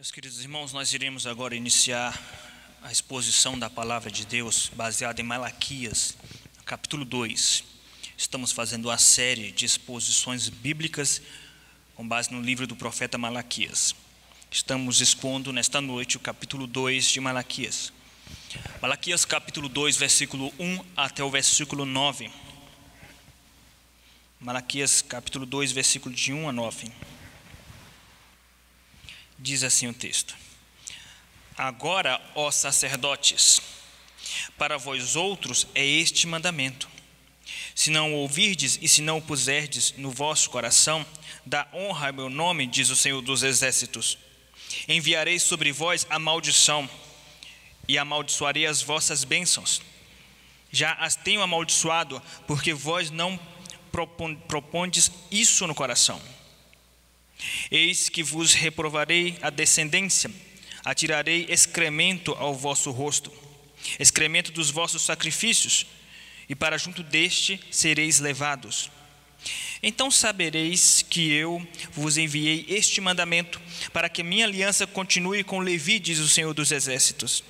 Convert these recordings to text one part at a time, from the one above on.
Meus queridos irmãos, nós iremos agora iniciar a exposição da palavra de Deus baseada em Malaquias, capítulo 2. Estamos fazendo a série de exposições bíblicas com base no livro do profeta Malaquias. Estamos expondo nesta noite o capítulo 2 de Malaquias. Malaquias capítulo 2, versículo 1 até o versículo 9. Malaquias capítulo 2, versículo de 1 a 9. Diz assim o texto: Agora, ó sacerdotes, para vós outros é este mandamento. Se não o ouvirdes e se não o puserdes no vosso coração, dá honra ao meu nome, diz o Senhor dos Exércitos. Enviarei sobre vós a maldição e amaldiçoarei as vossas bênçãos. Já as tenho amaldiçoado, porque vós não propondes isso no coração. Eis que vos reprovarei a descendência, atirarei excremento ao vosso rosto, excremento dos vossos sacrifícios, e para junto deste sereis levados. Então sabereis que eu vos enviei este mandamento, para que minha aliança continue com Levi, diz o Senhor dos Exércitos.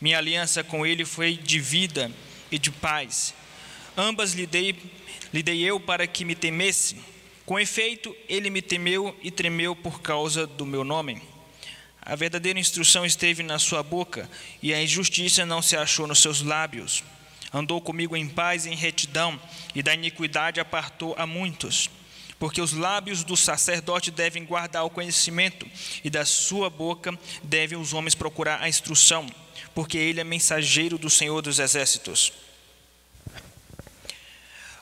Minha aliança com ele foi de vida e de paz. Ambas lhe dei, lhe dei eu para que me temesse com efeito, ele me temeu e tremeu por causa do meu nome. A verdadeira instrução esteve na sua boca, e a injustiça não se achou nos seus lábios. Andou comigo em paz e em retidão, e da iniquidade apartou a muitos. Porque os lábios do sacerdote devem guardar o conhecimento, e da sua boca devem os homens procurar a instrução, porque ele é mensageiro do Senhor dos Exércitos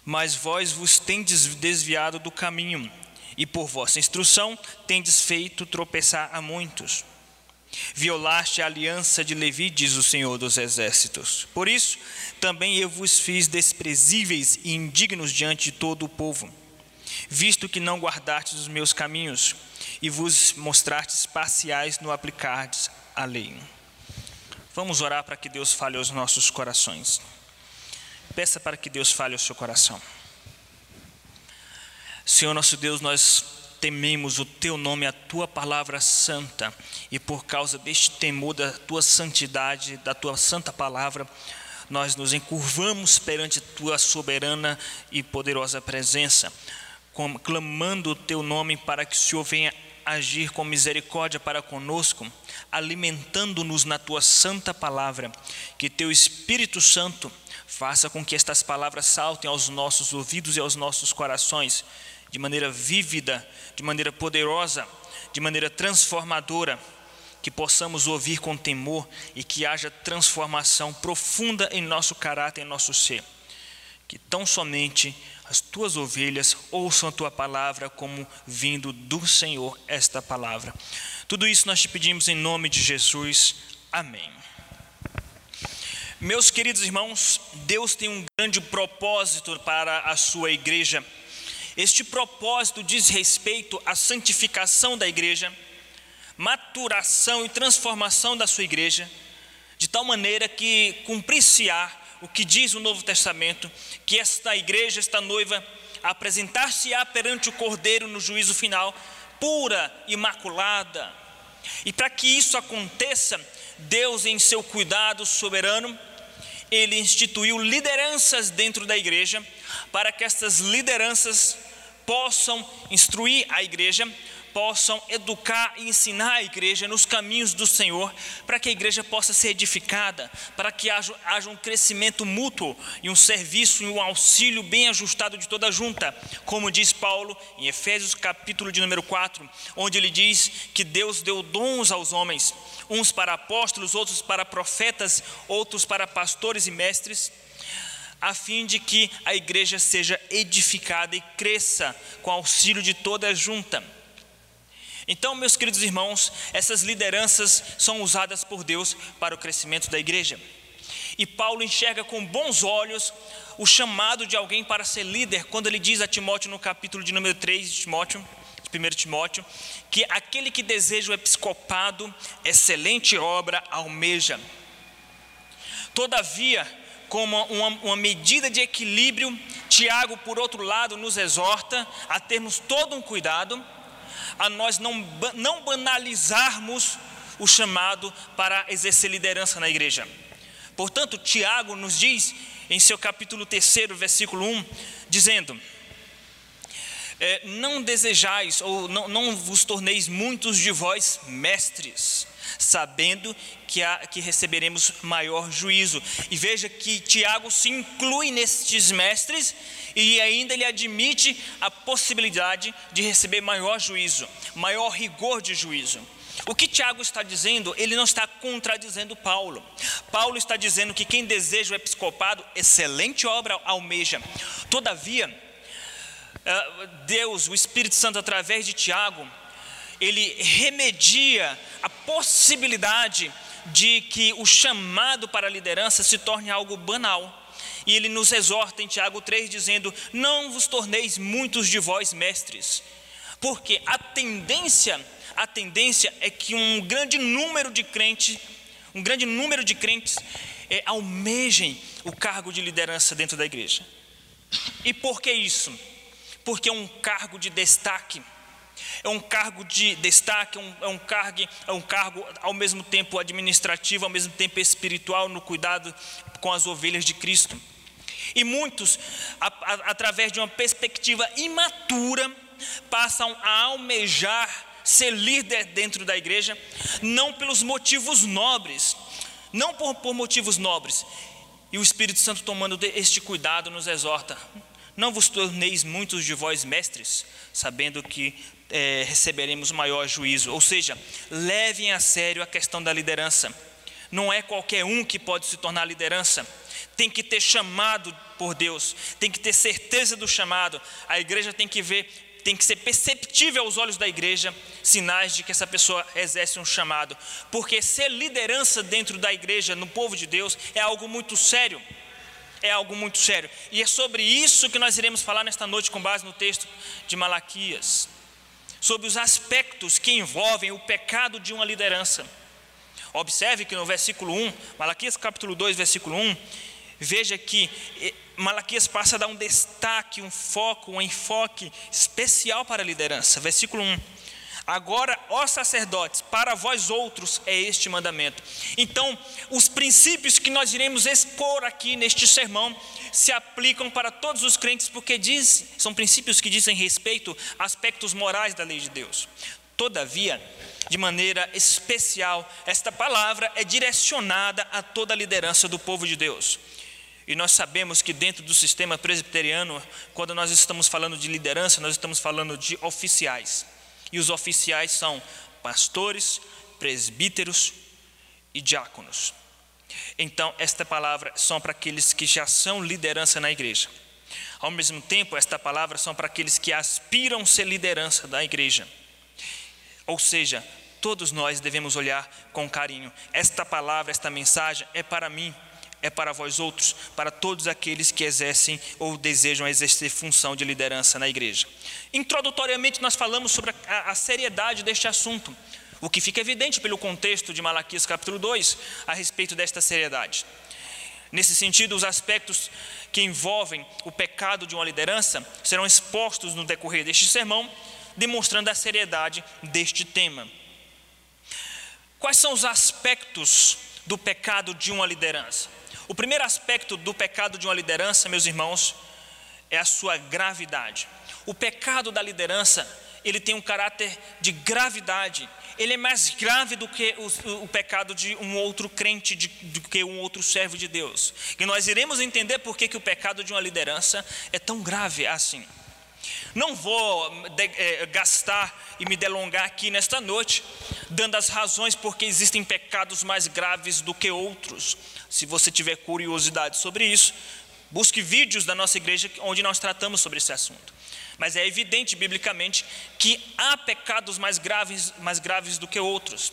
mas vós vos tendes desviado do caminho, e por vossa instrução tendes feito tropeçar a muitos. Violaste a aliança de Levi, diz o Senhor dos Exércitos. Por isso, também eu vos fiz desprezíveis e indignos diante de todo o povo, visto que não guardastes os meus caminhos e vos mostrastes parciais no aplicardes a lei. Vamos orar para que Deus fale aos nossos corações. Peça para que Deus fale ao seu coração. Senhor nosso Deus, nós tememos o teu nome, a tua palavra santa, e por causa deste temor da tua santidade, da tua santa palavra, nós nos encurvamos perante tua soberana e poderosa presença, clamando o teu nome para que o Senhor venha agir com misericórdia para conosco, alimentando-nos na tua santa palavra, que teu Espírito Santo Faça com que estas palavras saltem aos nossos ouvidos e aos nossos corações de maneira vívida, de maneira poderosa, de maneira transformadora, que possamos ouvir com temor e que haja transformação profunda em nosso caráter, em nosso ser. Que tão somente as tuas ovelhas ouçam a tua palavra como vindo do Senhor esta palavra. Tudo isso nós te pedimos em nome de Jesus. Amém. Meus queridos irmãos, Deus tem um grande propósito para a sua igreja. Este propósito diz respeito à santificação da igreja, maturação e transformação da sua igreja, de tal maneira que cumprir-se-á o que diz o Novo Testamento, que esta igreja, esta noiva, apresentar-se-á perante o Cordeiro no juízo final, pura, imaculada. E para que isso aconteça, Deus, em seu cuidado soberano, ele instituiu lideranças dentro da igreja, para que essas lideranças possam instruir a igreja, possam educar e ensinar a igreja nos caminhos do Senhor, para que a igreja possa ser edificada, para que haja, haja, um crescimento mútuo e um serviço e um auxílio bem ajustado de toda a junta, como diz Paulo em Efésios capítulo de número 4, onde ele diz que Deus deu dons aos homens, uns para apóstolos, outros para profetas, outros para pastores e mestres, a fim de que a igreja seja edificada e cresça com auxílio de toda a junta. Então, meus queridos irmãos, essas lideranças são usadas por Deus para o crescimento da igreja. E Paulo enxerga com bons olhos o chamado de alguém para ser líder, quando ele diz a Timóteo no capítulo de número 3 de Timóteo, 1 Timóteo, que aquele que deseja o episcopado, excelente obra almeja. Todavia, como uma, uma, medida de equilíbrio, Tiago, por outro lado, nos exorta a termos todo um cuidado a nós não, não banalizarmos o chamado para exercer liderança na igreja. Portanto, Tiago nos diz em seu capítulo 3, versículo 1, dizendo: é, Não desejais ou não, não vos torneis muitos de vós mestres, sabendo que, há, que receberemos maior juízo. E veja que Tiago se inclui nestes mestres e ainda ele admite a possibilidade de receber maior juízo, maior rigor de juízo. O que Tiago está dizendo, ele não está contradizendo Paulo. Paulo está dizendo que quem deseja o episcopado, excelente obra almeja. Todavia, eh, Deus, o Espírito Santo, através de Tiago, ele remedia a possibilidade de que o chamado para a liderança se torne algo banal. E ele nos exorta em Tiago 3, dizendo: Não vos torneis muitos de vós mestres, porque a tendência a tendência é que um grande número de crentes, um grande número de crentes é, almejem o cargo de liderança dentro da igreja. E por que isso? Porque é um cargo de destaque. É um cargo de destaque, é um, é um, cargo, é um cargo ao mesmo tempo administrativo, ao mesmo tempo espiritual, no cuidado com as ovelhas de Cristo. E muitos, a, a, através de uma perspectiva imatura, passam a almejar ser líder dentro da igreja, não pelos motivos nobres, não por, por motivos nobres. E o Espírito Santo, tomando este cuidado, nos exorta: não vos torneis muitos de vós mestres, sabendo que é, receberemos maior juízo. Ou seja, levem a sério a questão da liderança. Não é qualquer um que pode se tornar liderança. Tem que ter chamado por Deus, tem que ter certeza do chamado. A igreja tem que ver tem que ser perceptível aos olhos da igreja sinais de que essa pessoa exerce um chamado, porque ser liderança dentro da igreja, no povo de Deus, é algo muito sério. É algo muito sério. E é sobre isso que nós iremos falar nesta noite, com base no texto de Malaquias. Sobre os aspectos que envolvem o pecado de uma liderança. Observe que no versículo 1, Malaquias capítulo 2, versículo 1, veja que eh, Malaquias passa a dar um destaque, um foco, um enfoque especial para a liderança. Versículo 1. Agora, ó sacerdotes, para vós outros é este mandamento. Então, os princípios que nós iremos expor aqui neste sermão se aplicam para todos os crentes, porque diz, são princípios que dizem respeito a aspectos morais da lei de Deus. Todavia, de maneira especial, esta palavra é direcionada a toda a liderança do povo de Deus. E nós sabemos que dentro do sistema presbiteriano, quando nós estamos falando de liderança, nós estamos falando de oficiais. E os oficiais são pastores, presbíteros e diáconos. Então, esta palavra são para aqueles que já são liderança na igreja. Ao mesmo tempo, esta palavra são para aqueles que aspiram ser liderança da igreja. Ou seja, todos nós devemos olhar com carinho. Esta palavra, esta mensagem é para mim, é para vós outros, para todos aqueles que exercem ou desejam exercer função de liderança na igreja. Introdutoriamente, nós falamos sobre a, a seriedade deste assunto, o que fica evidente pelo contexto de Malaquias capítulo 2 a respeito desta seriedade. Nesse sentido, os aspectos que envolvem o pecado de uma liderança serão expostos no decorrer deste sermão, demonstrando a seriedade deste tema. Quais são os aspectos do pecado de uma liderança? O primeiro aspecto do pecado de uma liderança, meus irmãos, é a sua gravidade. O pecado da liderança, ele tem um caráter de gravidade. Ele é mais grave do que o, o pecado de um outro crente, de, do que um outro servo de Deus. E nós iremos entender por que, que o pecado de uma liderança é tão grave assim. Não vou de, é, gastar e me delongar aqui nesta noite, dando as razões porque existem pecados mais graves do que outros. Se você tiver curiosidade sobre isso, busque vídeos da nossa igreja onde nós tratamos sobre esse assunto. Mas é evidente biblicamente que há pecados mais graves, mais graves do que outros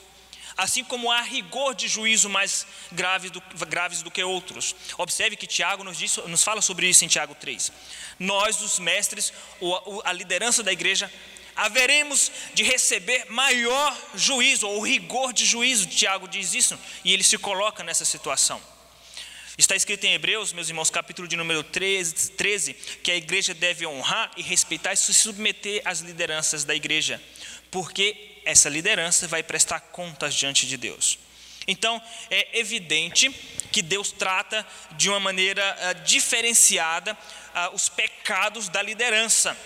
assim como há rigor de juízo mais grave do, graves do que outros. Observe que Tiago nos, diz, nos fala sobre isso em Tiago 3. Nós, os mestres, ou a liderança da igreja, haveremos de receber maior juízo, ou rigor de juízo. Tiago diz isso, e ele se coloca nessa situação. Está escrito em Hebreus, meus irmãos, capítulo de número 13, 13, que a igreja deve honrar e respeitar e se submeter às lideranças da igreja porque essa liderança vai prestar contas diante de Deus. Então, é evidente que Deus trata de uma maneira uh, diferenciada uh, os pecados da liderança.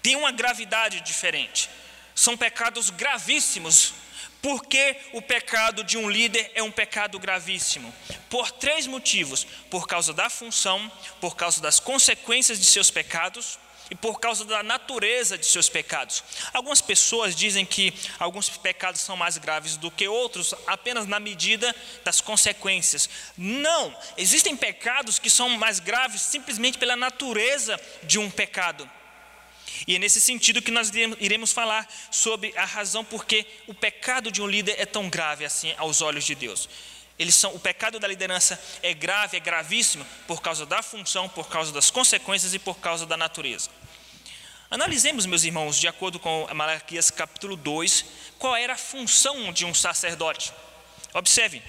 Tem uma gravidade diferente. São pecados gravíssimos. Porque o pecado de um líder é um pecado gravíssimo? Por três motivos: por causa da função, por causa das consequências de seus pecados e por causa da natureza de seus pecados. Algumas pessoas dizem que alguns pecados são mais graves do que outros apenas na medida das consequências. Não, existem pecados que são mais graves simplesmente pela natureza de um pecado. E é nesse sentido que nós iremos falar sobre a razão por que o pecado de um líder é tão grave assim aos olhos de Deus. Eles são, o pecado da liderança é grave, é gravíssimo por causa da função, por causa das consequências e por causa da natureza. Analisemos, meus irmãos, de acordo com Malaquias capítulo 2, qual era a função de um sacerdote. Observe,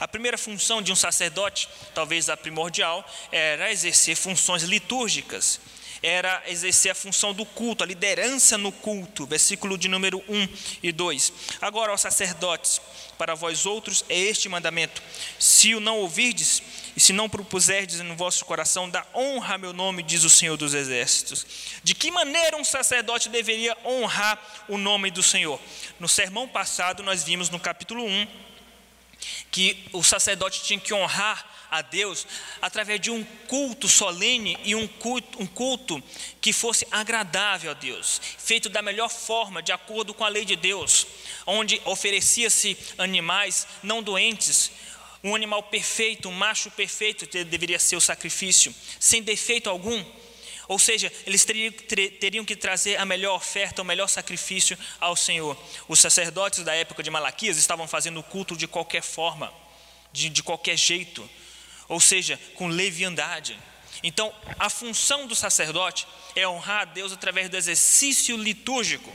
a primeira função de um sacerdote, talvez a primordial, era exercer funções litúrgicas, era exercer a função do culto, a liderança no culto, versículo de número 1 e 2. Agora, aos sacerdotes, para vós outros é este mandamento: se o não ouvirdes, e se não propuserdes no vosso coração, dá honra a meu nome, diz o Senhor dos Exércitos. De que maneira um sacerdote deveria honrar o nome do Senhor? No sermão passado, nós vimos no capítulo 1 que o sacerdote tinha que honrar a Deus através de um culto solene e um culto, um culto que fosse agradável a Deus, feito da melhor forma, de acordo com a lei de Deus, onde oferecia-se animais não doentes, um animal perfeito, um macho perfeito deveria ser o sacrifício, sem defeito algum. Ou seja, eles teriam, que trazer a melhor oferta, o melhor sacrifício ao Senhor. Os sacerdotes da época de Malaquias estavam fazendo o culto de qualquer forma, de, de qualquer jeito, ou seja, com leviandade. Então, a função do sacerdote é honrar a Deus através do exercício litúrgico.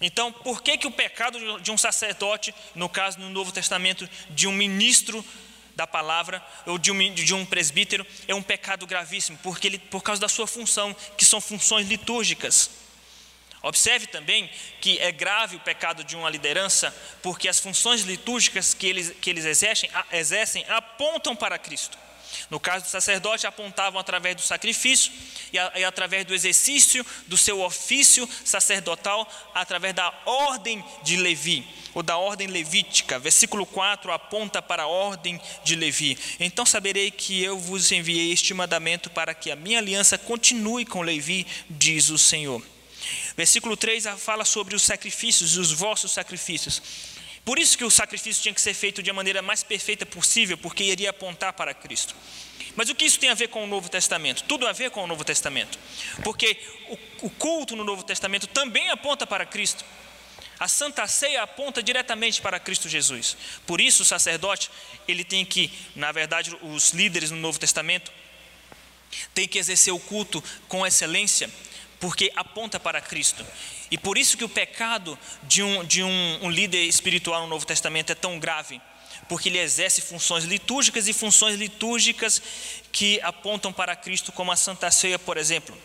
Então, por que, que o pecado de um sacerdote, no caso no Novo Testamento, de um ministro da palavra, ou de um, de um presbítero, é um pecado gravíssimo? Porque ele, por causa da sua função, que são funções litúrgicas. Observe também que é grave o pecado de uma liderança, porque as funções litúrgicas que eles, que eles exercem, exercem apontam para Cristo. No caso do sacerdote, apontavam através do sacrifício e, a, e, através do exercício do seu ofício sacerdotal, através da ordem de Levi, ou da ordem levítica. Versículo 4 aponta para a ordem de Levi. Então saberei que eu vos enviei este mandamento para que a minha aliança continue com Levi, diz o Senhor. Versículo 3 fala sobre os sacrifícios, os vossos sacrifícios. Por isso que o sacrifício tinha que ser feito de uma maneira mais perfeita possível, porque iria apontar para Cristo. Mas o que isso tem a ver com o Novo Testamento? Tudo a ver com o Novo Testamento. Porque o, o culto no Novo Testamento também aponta para Cristo. A Santa Ceia aponta diretamente para Cristo Jesus. Por isso o sacerdote, ele tem que, na verdade, os líderes no Novo Testamento, tem que exercer o culto com excelência, porque aponta para Cristo. E por isso que o pecado de um, de um, um líder espiritual no Novo Testamento é tão grave, porque ele exerce funções litúrgicas e funções litúrgicas que apontam para Cristo, como a Santa Ceia, por exemplo.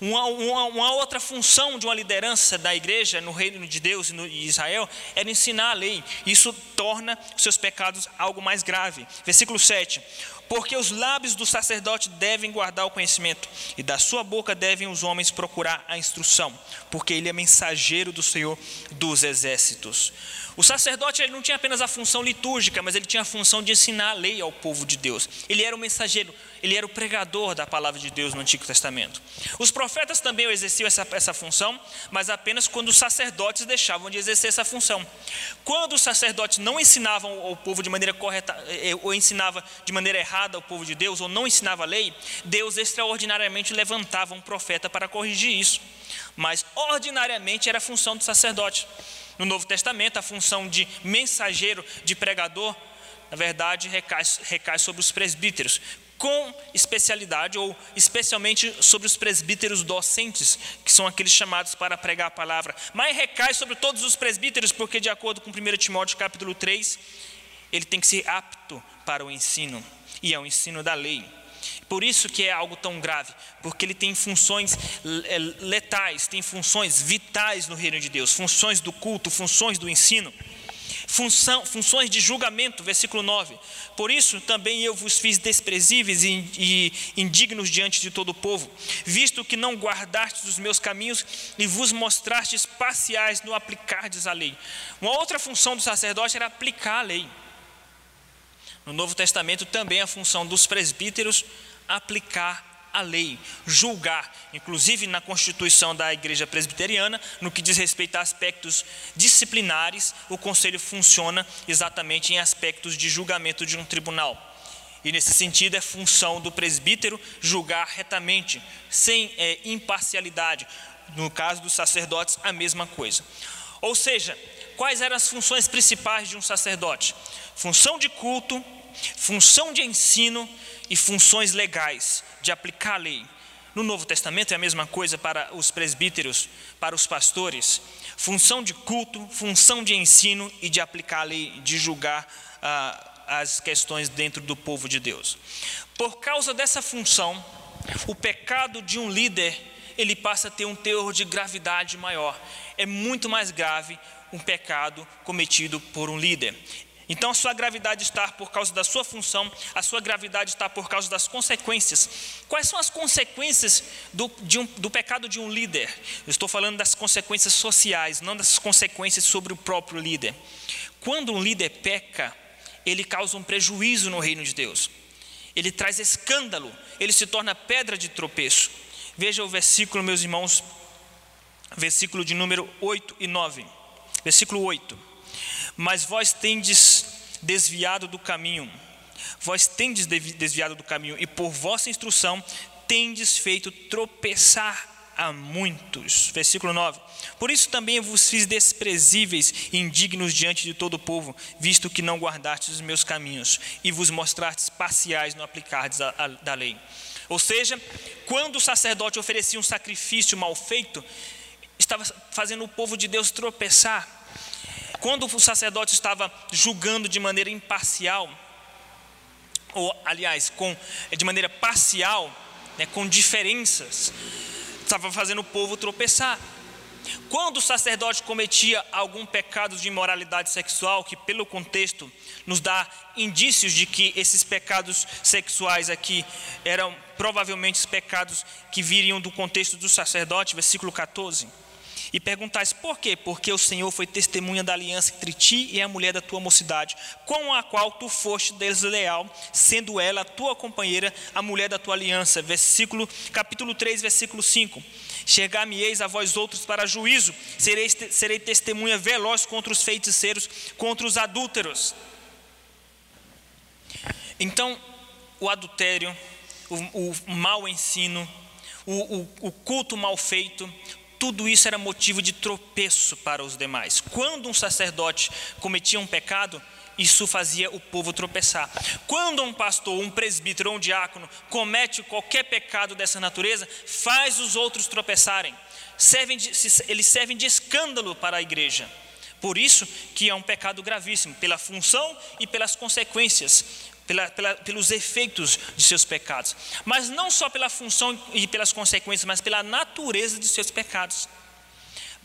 Uma, uma, uma, outra função de uma liderança da igreja no reino de Deus e no Israel era ensinar a lei. Isso torna os seus pecados algo mais grave. Versículo 7: porque os lábios do sacerdote devem guardar o conhecimento, e da sua boca devem os homens procurar a instrução, porque ele é mensageiro do Senhor dos exércitos. O sacerdote ele não tinha apenas a função litúrgica, mas ele tinha a função de ensinar a lei ao povo de Deus. Ele era o mensageiro, ele era o pregador da palavra de Deus no Antigo Testamento. Os profetas também exerciam essa, essa função, mas apenas quando os sacerdotes deixavam de exercer essa função. Quando os sacerdotes não ensinavam ao povo de maneira correta, eh, eh, ou ensinava de maneira errada ao povo de Deus, ou não ensinava a lei, Deus extraordinariamente levantava um profeta para corrigir isso. Mas ordinariamente era a função do sacerdote. No Novo Testamento, a função de mensageiro, de pregador, na verdade, recai, recai sobre os presbíteros, com especialidade ou especialmente sobre os presbíteros docentes, que são aqueles chamados para pregar a palavra. Mas recai sobre todos os presbíteros, porque de acordo com 1 Timóteo capítulo 3, ele tem que ser apto para o ensino, e é o ensino da lei. Por isso que é algo tão grave, porque ele tem funções é, letais, tem funções vitais no reino de Deus, funções do culto, funções do ensino. Função, funções de julgamento, versículo 9. Por isso também eu vos fiz desprezíveis e, indignos diante de todo o povo, visto que não guardastes os meus caminhos e vos mostrastes parciais no aplicardes a lei. Uma outra função do sacerdote era aplicar a lei. No Novo Testamento também a função dos presbíteros aplicar a lei, julgar, inclusive na constituição da igreja presbiteriana, no que diz respeito a aspectos disciplinares, o conselho funciona exatamente em aspectos de julgamento de um tribunal. E nesse sentido é função do presbítero julgar retamente, sem é, imparcialidade. No caso dos sacerdotes, a mesma coisa. Ou seja, quais eram as funções principais de um sacerdote? Função de culto, função de ensino e funções legais de aplicar a lei. No Novo Testamento é a mesma coisa para os presbíteros, para os pastores. Função de culto, função de ensino e de aplicar a lei, de julgar ah, as questões dentro do povo de Deus. Por causa dessa função, o pecado de um líder ele passa a ter um teor de gravidade maior. É muito mais grave um pecado cometido por um líder. Então a sua gravidade está por causa da sua função, a sua gravidade está por causa das consequências. Quais são as consequências do, um, do pecado de um líder? Eu estou falando das consequências sociais, não das consequências sobre o próprio líder. Quando um líder peca, ele causa um prejuízo no reino de Deus. Ele traz escândalo, ele se torna pedra de tropeço. Veja o versículo, meus irmãos, versículo de número 8 e 9. Versículo 8 mas vós tendes desviado do caminho, vós tendes desviado do caminho, e por vossa instrução tendes feito tropeçar a muitos. Versículo 9. Por isso também vos fiz desprezíveis e indignos diante de todo o povo, visto que não guardastes os meus caminhos e vos mostrastes parciais no aplicardes a, a, da lei. Ou seja, quando o sacerdote oferecia um sacrifício mal feito, estava fazendo o povo de Deus tropeçar quando o sacerdote estava julgando de maneira imparcial, ou aliás, com, de maneira parcial, né, com diferenças, estava fazendo o povo tropeçar. Quando o sacerdote cometia algum pecado de imoralidade sexual, que pelo contexto nos dá indícios de que esses pecados sexuais aqui eram provavelmente os pecados que viriam do contexto do sacerdote, versículo 14 e perguntais por quê? Porque o Senhor foi testemunha da aliança entre ti e a mulher da tua mocidade, com a qual tu foste desleal, sendo ela a tua companheira, a mulher da tua aliança. Versículo, capítulo 3, versículo 5. Chegar-me-eis a vós outros para juízo, serei, serei testemunha veloz contra os feiticeiros, contra os adúlteros. Então, o adultério, o, o mau ensino, o, o, o culto mal feito, tudo isso era motivo de tropeço para os demais. Quando um sacerdote cometia um pecado, isso fazia o povo tropeçar. Quando um pastor, um presbítero ou um diácono comete qualquer pecado dessa natureza, faz os outros tropeçarem. Servem de, eles servem de escândalo para a igreja. Por isso que é um pecado gravíssimo, pela função e pelas consequências pela, pela, pelos efeitos de seus pecados, mas não só pela função e pelas consequências, mas pela natureza de seus pecados,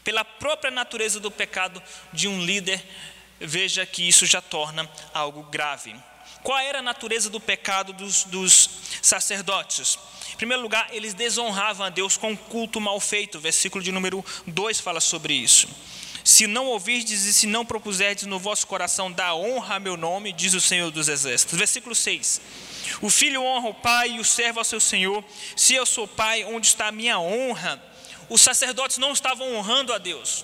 pela própria natureza do pecado de um líder. Veja que isso já torna algo grave. Qual era a natureza do pecado dos, dos sacerdotes? Em primeiro lugar, eles desonravam a Deus com um culto mal feito. Versículo de número 2 fala sobre isso. Se não ouvirdes e se não propuserdes no vosso coração dar honra a meu nome, diz o Senhor dos Exércitos. Versículo 6. O filho honra o pai e o servo ao seu senhor. Se eu sou pai, onde está a minha honra? Os sacerdotes não estavam honrando a Deus.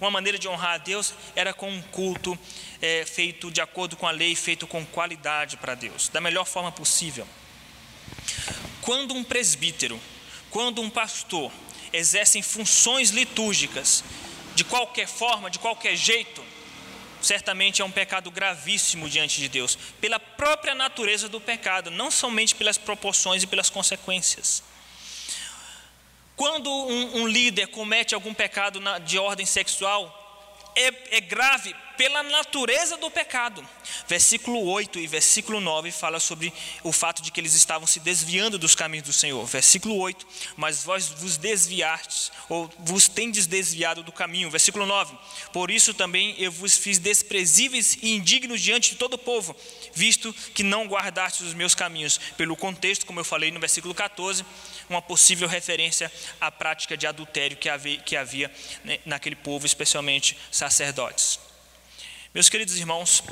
Uma maneira de honrar a Deus era com um culto é, feito de acordo com a lei, feito com qualidade para Deus, da melhor forma possível. Quando um presbítero, quando um pastor exercem funções litúrgicas de qualquer forma, de qualquer jeito, certamente é um pecado gravíssimo diante de Deus, pela própria natureza do pecado, não somente pelas proporções e pelas consequências. Quando um, um líder comete algum pecado na, de ordem sexual, é, é grave pela natureza do pecado. Versículo 8 e versículo 9 fala sobre o fato de que eles estavam se desviando dos caminhos do Senhor. Versículo 8: Mas vós vos desviastes, ou vos tendes desviado do caminho. Versículo 9: Por isso também eu vos fiz desprezíveis e indignos diante de todo o povo, visto que não guardastes os meus caminhos. Pelo contexto, como eu falei no versículo 14, uma possível referência à prática de adultério que havia, que havia né, naquele povo, especialmente sacerdotes. Meus queridos irmãos,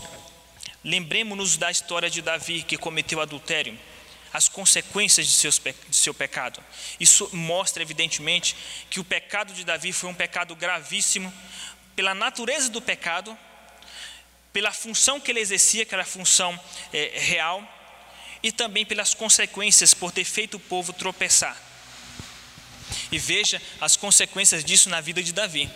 lembremos-nos da história de Davi que cometeu adultério, as consequências de, seus, de seu pecado. Isso mostra, evidentemente, que o pecado de Davi foi um pecado gravíssimo, pela natureza do pecado, pela função que ele exercia, que era a função é, real, e também pelas consequências por ter feito o povo tropeçar. E veja as consequências disso na vida de Davi.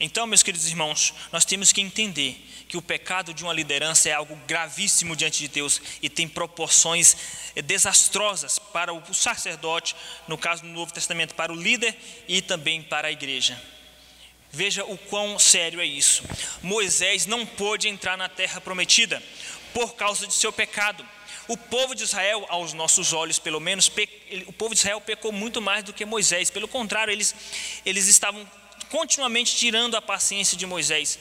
Então, meus queridos irmãos, nós temos que entender que o pecado de uma liderança é algo gravíssimo diante de Deus e tem proporções eh, desastrosas para o sacerdote, no caso do Novo Testamento, para o líder e também para a igreja. Veja o quão sério é isso. Moisés não pôde entrar na terra prometida por causa de seu pecado. O povo de Israel, aos nossos olhos pelo menos, o povo de Israel pecou muito mais do que Moisés. Pelo contrário, eles, eles estavam continuamente tirando a paciência de Moisés.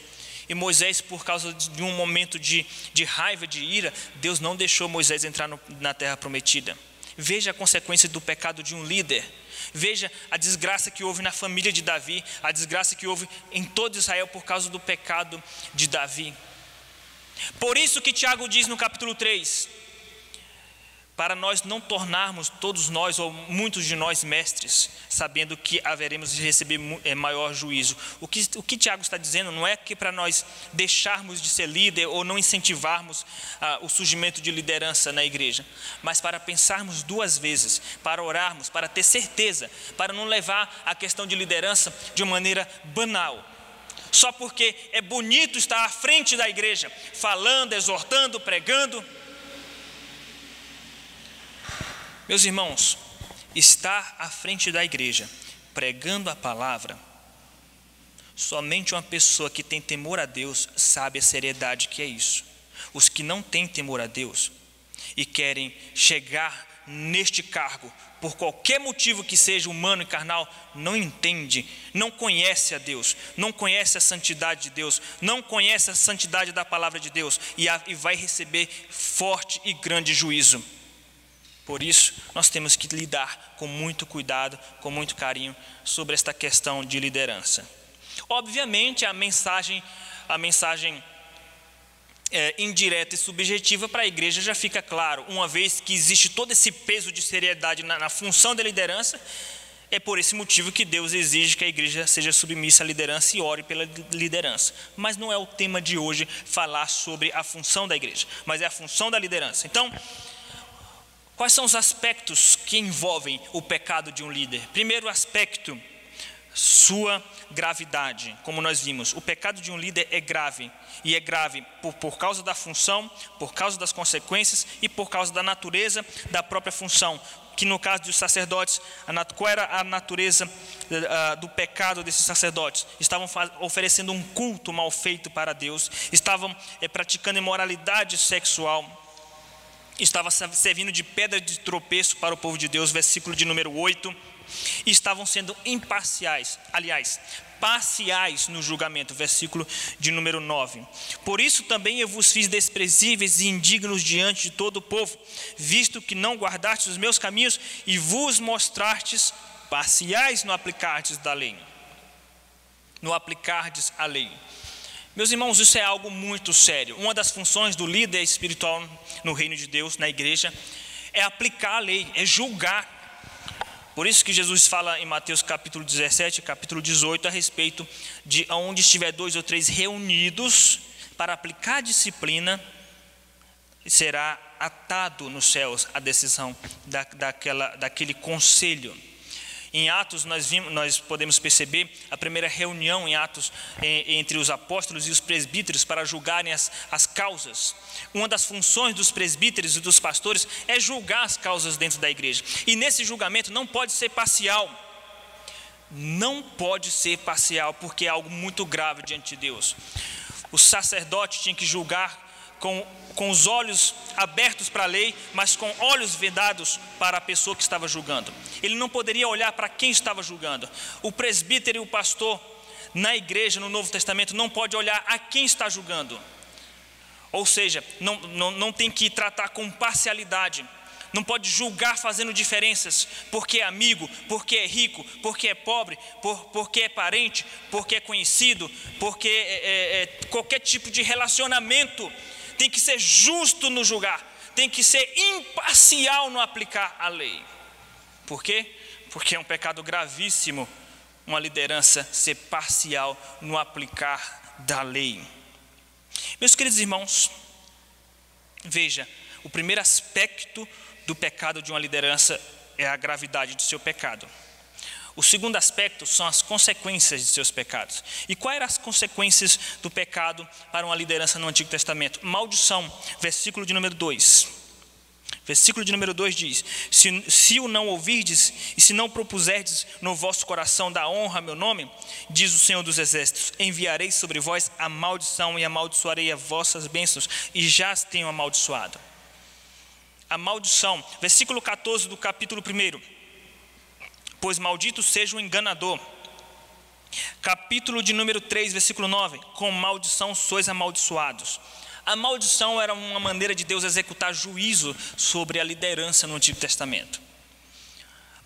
E Moisés, por causa de um momento de, de raiva, de ira, Deus não deixou Moisés entrar no, na terra prometida. Veja a consequência do pecado de um líder. Veja a desgraça que houve na família de Davi, a desgraça que houve em todo Israel por causa do pecado de Davi. Por isso que Tiago diz no capítulo 3: para nós não tornarmos todos nós ou muitos de nós mestres, sabendo que haveremos de receber eh, maior juízo. O que, o que Tiago está dizendo não é que para nós deixarmos de ser líder ou não incentivarmos ah, o surgimento de liderança na igreja, mas para pensarmos duas vezes, para orarmos, para ter certeza, para não levar a questão de liderança de uma maneira banal. Só porque é bonito estar à frente da igreja, falando, exortando, pregando, Meus irmãos, estar à frente da igreja, pregando a palavra, somente uma pessoa que tem temor a Deus sabe a seriedade que é isso. Os que não têm temor a Deus e querem chegar neste cargo por qualquer motivo que seja humano e carnal, não entende, não conhece a Deus, não conhece a santidade de Deus, não conhece a santidade da palavra de Deus e, vai receber forte e grande juízo. Por isso, nós temos que lidar com muito cuidado, com muito carinho sobre esta questão de liderança. Obviamente, a mensagem, a mensagem é, indireta e subjetiva para a igreja já fica claro, uma vez que existe todo esse peso de seriedade na, na função da liderança, é por esse motivo que Deus exige que a igreja seja submissa à liderança e ore pela liderança. Mas não é o tema de hoje falar sobre a função da igreja, mas é a função da liderança. Então, Quais são os aspectos que envolvem o pecado de um líder? Primeiro aspecto, sua gravidade. Como nós vimos, o pecado de um líder é grave. E é grave por, por causa da função, por causa das consequências e por causa da natureza da própria função. Que no caso dos sacerdotes, qual era a natureza uh, do pecado desses sacerdotes? Estavam oferecendo um culto mal feito para Deus, estavam eh, praticando imoralidade sexual estava servindo de pedra de tropeço para o povo de Deus, versículo de número 8, e estavam sendo imparciais, aliás, parciais no julgamento, versículo de número 9. Por isso também eu vos fiz desprezíveis e indignos diante de todo o povo, visto que não guardastes os meus caminhos e vos mostrastes parciais no aplicardes da lei. No aplicardes a lei. Meus irmãos, isso é algo muito sério. Uma das funções do líder espiritual no reino de Deus, na igreja, é aplicar a lei, é julgar. Por isso que Jesus fala em Mateus capítulo 17, capítulo 18, a respeito de onde estiver dois ou três reunidos para aplicar a disciplina, será atado nos céus a decisão da, daquela, daquele conselho. Em Atos, nós, vimos, nós podemos perceber a primeira reunião em Atos entre os apóstolos e os presbíteros para julgarem as, as causas. Uma das funções dos presbíteros e dos pastores é julgar as causas dentro da igreja. E nesse julgamento não pode ser parcial. Não pode ser parcial, porque é algo muito grave diante de Deus. O sacerdote tinha que julgar com, com os olhos abertos para a lei, mas com olhos vedados para a pessoa que estava julgando. Ele não poderia olhar para quem estava julgando. O presbítero e o pastor na igreja, no Novo Testamento, não pode olhar a quem está julgando. Ou seja, não, não, não tem que tratar com parcialidade não pode julgar fazendo diferenças, porque é amigo, porque é rico, porque é pobre, por, porque é parente, porque é conhecido, porque é, é, é, qualquer tipo de relacionamento tem que ser justo no julgar, tem que ser imparcial no aplicar a lei. Por quê? Porque é um pecado gravíssimo uma liderança ser parcial no aplicar da lei. Meus queridos irmãos, veja, o primeiro aspecto do pecado de uma liderança é a gravidade do seu pecado. O segundo aspecto são as consequências de seus pecados. E quais eram as consequências do pecado para uma liderança no Antigo Testamento? Maldição, versículo de número 2. Versículo de número 2 diz: se, se o não ouvirdes e se não propuserdes no vosso coração da honra meu nome, diz o Senhor dos Exércitos: enviarei sobre vós a maldição e amaldiçoarei as vossas bênçãos, e já as tenho amaldiçoado a maldição. Versículo 14 do capítulo 1. Pois maldito seja o enganador. Capítulo de número 3, versículo 9. Com maldição sois amaldiçoados. A maldição era uma maneira de Deus executar juízo sobre a liderança no Antigo Testamento.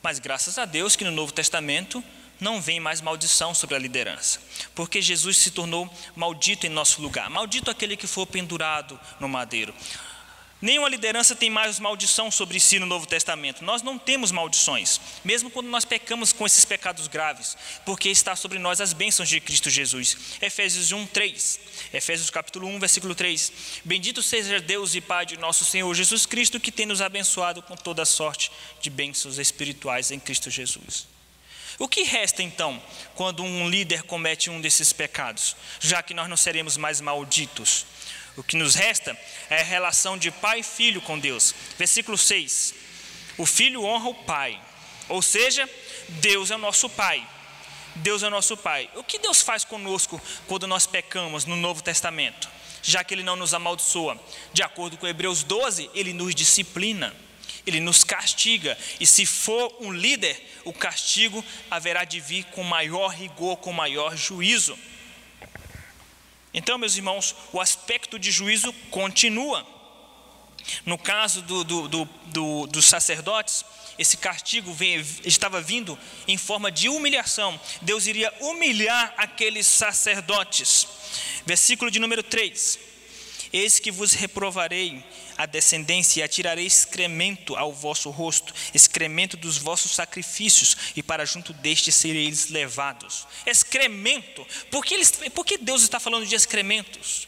Mas graças a Deus que no Novo Testamento não vem mais maldição sobre a liderança, porque Jesus se tornou maldito em nosso lugar. Maldito aquele que for pendurado no madeiro. Nenhuma liderança tem mais maldição sobre si no Novo Testamento. Nós não temos maldições, mesmo quando nós pecamos com esses pecados graves, porque está sobre nós as bênçãos de Cristo Jesus. Efésios 1, 3. Efésios capítulo 1, versículo 3. Bendito seja Deus e Pai de nosso Senhor Jesus Cristo, que tem nos abençoado com toda sorte de bênçãos espirituais em Cristo Jesus. O que resta então quando um líder comete um desses pecados, já que nós não seremos mais malditos? O que nos resta é a relação de pai e filho com Deus. Versículo 6. O filho honra o pai, ou seja, Deus é o nosso pai. Deus é o nosso pai. O que Deus faz conosco quando nós pecamos no Novo Testamento? Já que ele não nos amaldiçoa. De acordo com Hebreus 12, ele nos disciplina ele nos castiga, e se for um líder, o castigo haverá de vir com maior rigor, com maior juízo. Então, meus irmãos, o aspecto de juízo continua. No caso do, do, do, do dos sacerdotes, esse castigo veio, estava vindo em forma de humilhação. Deus iria humilhar aqueles sacerdotes. Versículo de número 3. Eis que vos reprovarei a descendência e atirarei excremento ao vosso rosto, excremento dos vossos sacrifícios, e para junto destes sereis levados. Excremento. Por que, eles, por que Deus está falando de excrementos?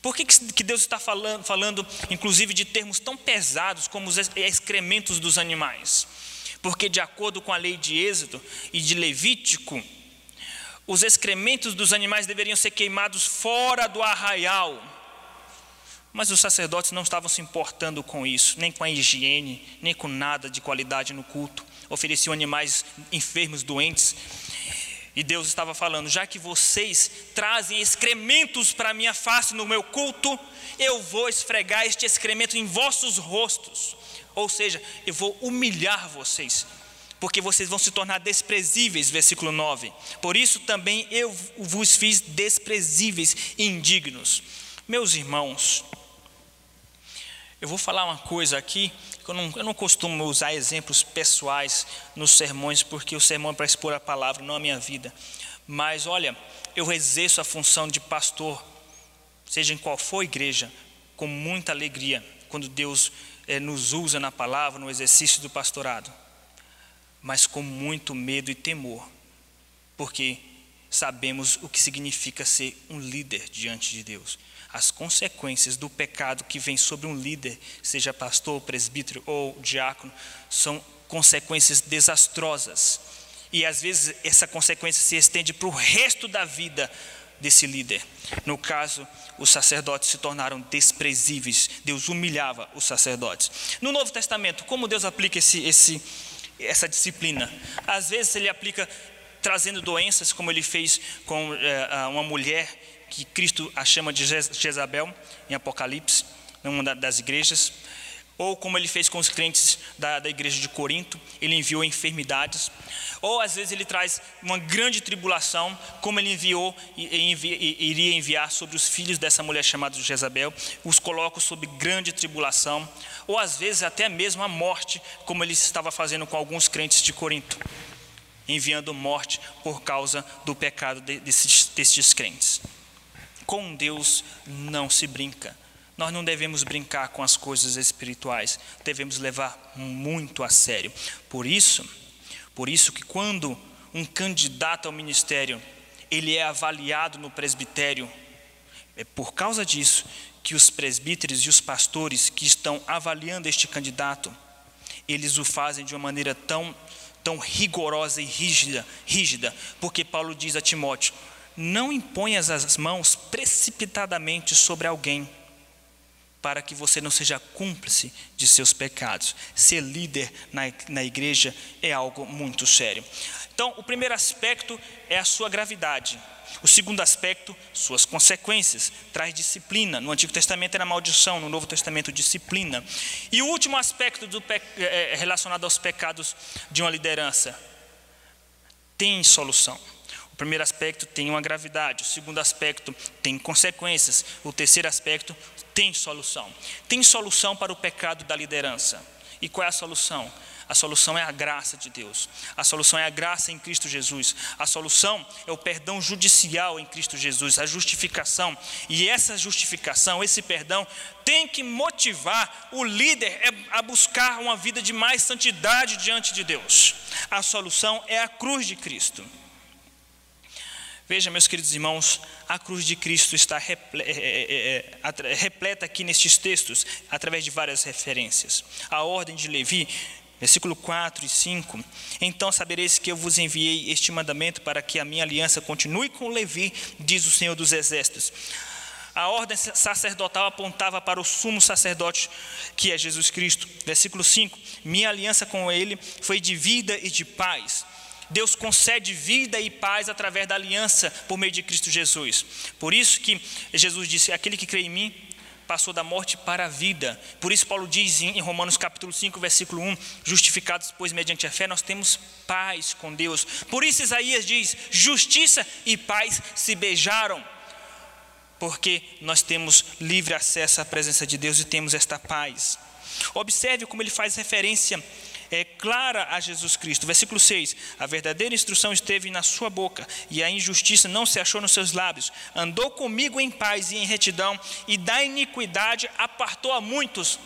Por que, que Deus está falando, falando, inclusive, de termos tão pesados como os excrementos dos animais? Porque, de acordo com a lei de Êxodo e de Levítico, os excrementos dos animais deveriam ser queimados fora do arraial mas os sacerdotes não estavam se importando com isso, nem com a higiene, nem com nada de qualidade no culto. Ofereciam animais enfermos, doentes. E Deus estava falando: já que vocês trazem excrementos para a minha face no meu culto, eu vou esfregar este excremento em vossos rostos. Ou seja, eu vou humilhar vocês, porque vocês vão se tornar desprezíveis. Versículo 9: Por isso também eu vos fiz desprezíveis e indignos. Meus irmãos, eu vou falar uma coisa aqui, eu não, eu não costumo usar exemplos pessoais nos sermões, porque o sermão é para expor a palavra, não a minha vida. Mas olha, eu exerço a função de pastor, seja em qual for igreja, com muita alegria, quando Deus é, nos usa na palavra, no exercício do pastorado, mas com muito medo e temor, porque sabemos o que significa ser um líder diante de Deus as consequências do pecado que vem sobre um líder, seja pastor, presbítero ou diácono, são consequências desastrosas. E às vezes essa consequência se estende para o resto da vida desse líder. No caso, os sacerdotes se tornaram desprezíveis. Deus humilhava os sacerdotes. No Novo Testamento, como Deus aplica esse, esse, essa disciplina? Às vezes ele aplica trazendo doenças, como ele fez com é, uma mulher que Cristo a chama de Jezabel em Apocalipse, numa das igrejas, ou como ele fez com os crentes da, da igreja de Corinto, ele enviou enfermidades, ou às vezes ele traz uma grande tribulação, como ele enviou e, e iria enviar sobre os filhos dessa mulher chamada Jezabel, os coloca sob grande tribulação, ou às vezes até mesmo a morte, como ele estava fazendo com alguns crentes de Corinto, enviando morte por causa do pecado desses, desses crentes. Com Deus não se brinca nós não devemos brincar com as coisas espirituais, devemos levar muito a sério. Por isso, por isso que quando um candidato ao ministério, ele é avaliado no presbitério, é por causa disso que os presbíteros e os pastores que estão avaliando este candidato, eles o fazem de uma maneira tão tão rigorosa e rígida, rígida, porque Paulo diz a Timóteo: não imponhas as mãos precipitadamente sobre alguém, para que você não seja cúmplice de seus pecados. Ser líder na, na igreja é algo muito sério. Então, o primeiro aspecto é a sua gravidade. O segundo aspecto, suas consequências, traz disciplina. No Antigo Testamento era maldição, no Novo Testamento, disciplina. E o último aspecto do, é, relacionado aos pecados de uma liderança tem solução. Primeiro aspecto tem uma gravidade, o segundo aspecto tem consequências, o terceiro aspecto tem solução. Tem solução para o pecado da liderança. E qual é a solução? A solução é a graça de Deus. A solução é a graça em Cristo Jesus. A solução é o perdão judicial em Cristo Jesus, a justificação. E essa justificação, esse perdão, tem que motivar o líder a buscar uma vida de mais santidade diante de Deus. A solução é a cruz de Cristo. Veja, meus queridos irmãos, a cruz de Cristo está é, é, é, repleta aqui nestes textos, através de várias referências. A ordem de Levi, versículo 4 e 5. Então sabereis que eu vos enviei este mandamento para que a minha aliança continue com Levi, diz o Senhor dos Exércitos. A ordem sacerdotal apontava para o sumo sacerdote, que é Jesus Cristo. Versículo 5: Minha aliança com ele foi de vida e de paz Deus concede vida e paz através da aliança por meio de Cristo Jesus. Por isso que Jesus disse: aquele que crê em mim passou da morte para a vida. Por isso Paulo diz em Romanos capítulo 5, versículo 1, justificados pois mediante a fé nós temos paz com Deus. Por isso Isaías diz: justiça e paz se beijaram. Porque nós temos livre acesso à presença de Deus e temos esta paz. Observe como ele faz referência é clara a Jesus Cristo. Versículo 6: A verdadeira instrução esteve na sua boca, e a injustiça não se achou nos seus lábios. Andou comigo em paz e em retidão, e da iniquidade apartou a muitos.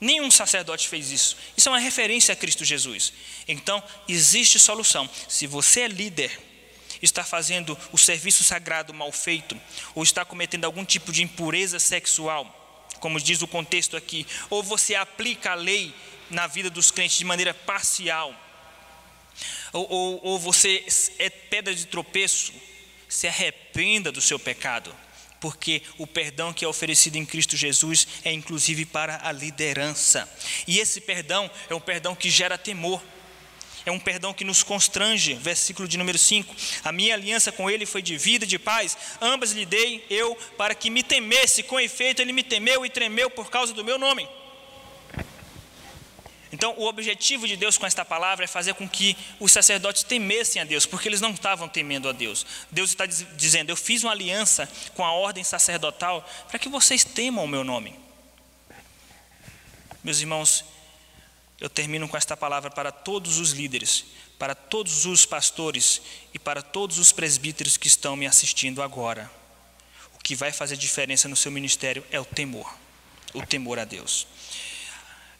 Nenhum sacerdote fez isso. Isso é uma referência a Cristo Jesus. Então, existe solução. Se você é líder, está fazendo o serviço sagrado mal feito, ou está cometendo algum tipo de impureza sexual, como diz o contexto aqui, ou você aplica a lei na vida dos crentes de maneira parcial, ou, ou, ou você é pedra de tropeço, se arrependa do seu pecado, porque o perdão que é oferecido em Cristo Jesus é inclusive para a liderança, e esse perdão é um perdão que gera temor. É um perdão que nos constrange, versículo de número 5. A minha aliança com ele foi de vida e de paz, ambas lhe dei eu para que me temesse, com efeito ele me temeu e tremeu por causa do meu nome. Então, o objetivo de Deus com esta palavra é fazer com que os sacerdotes temessem a Deus, porque eles não estavam temendo a Deus. Deus está dizendo: Eu fiz uma aliança com a ordem sacerdotal para que vocês temam o meu nome. Meus irmãos, eu termino com esta palavra para todos os líderes, para todos os pastores e para todos os presbíteros que estão me assistindo agora. O que vai fazer diferença no seu ministério é o temor, o temor a Deus.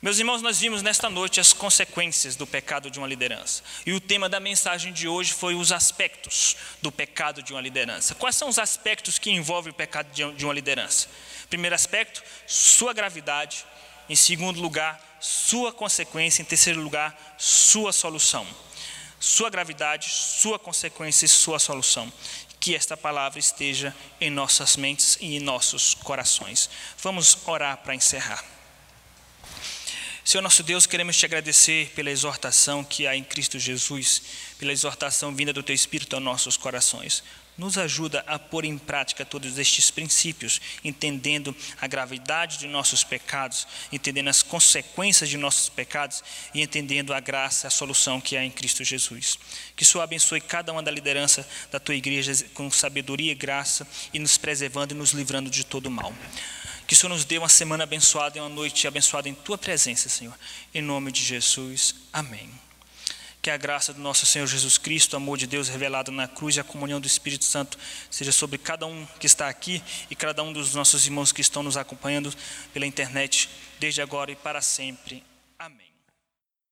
Meus irmãos, nós vimos nesta noite as consequências do pecado de uma liderança. E o tema da mensagem de hoje foi os aspectos do pecado de uma liderança. Quais são os aspectos que envolvem o pecado de uma liderança? Primeiro aspecto, sua gravidade. Em segundo lugar, sua consequência. Em terceiro lugar, sua solução. Sua gravidade, sua consequência e sua solução. Que esta palavra esteja em nossas mentes e em nossos corações. Vamos orar para encerrar. Senhor nosso Deus, queremos te agradecer pela exortação que há em Cristo Jesus, pela exortação vinda do Teu Espírito aos nossos corações. nos ajuda a pôr em prática todos estes princípios, entendendo a gravidade de nossos pecados, entendendo as consequências de nossos pecados e entendendo a graça, a solução que há em Cristo Jesus. Que o Senhor abençoe cada uma da liderança da tua igreja com sabedoria e graça e nos preservando e nos livrando de todo mal. Que o Senhor nos dê uma semana abençoada e uma noite abençoada em tua presença, Senhor. Em nome de Jesus. Amém. Que a graça do nosso Senhor Jesus Cristo, o amor de Deus revelado na cruz e a comunhão do Espírito Santo seja sobre cada um que está aqui e cada um dos nossos irmãos que estão nos acompanhando pela internet, desde agora e para sempre. Amém.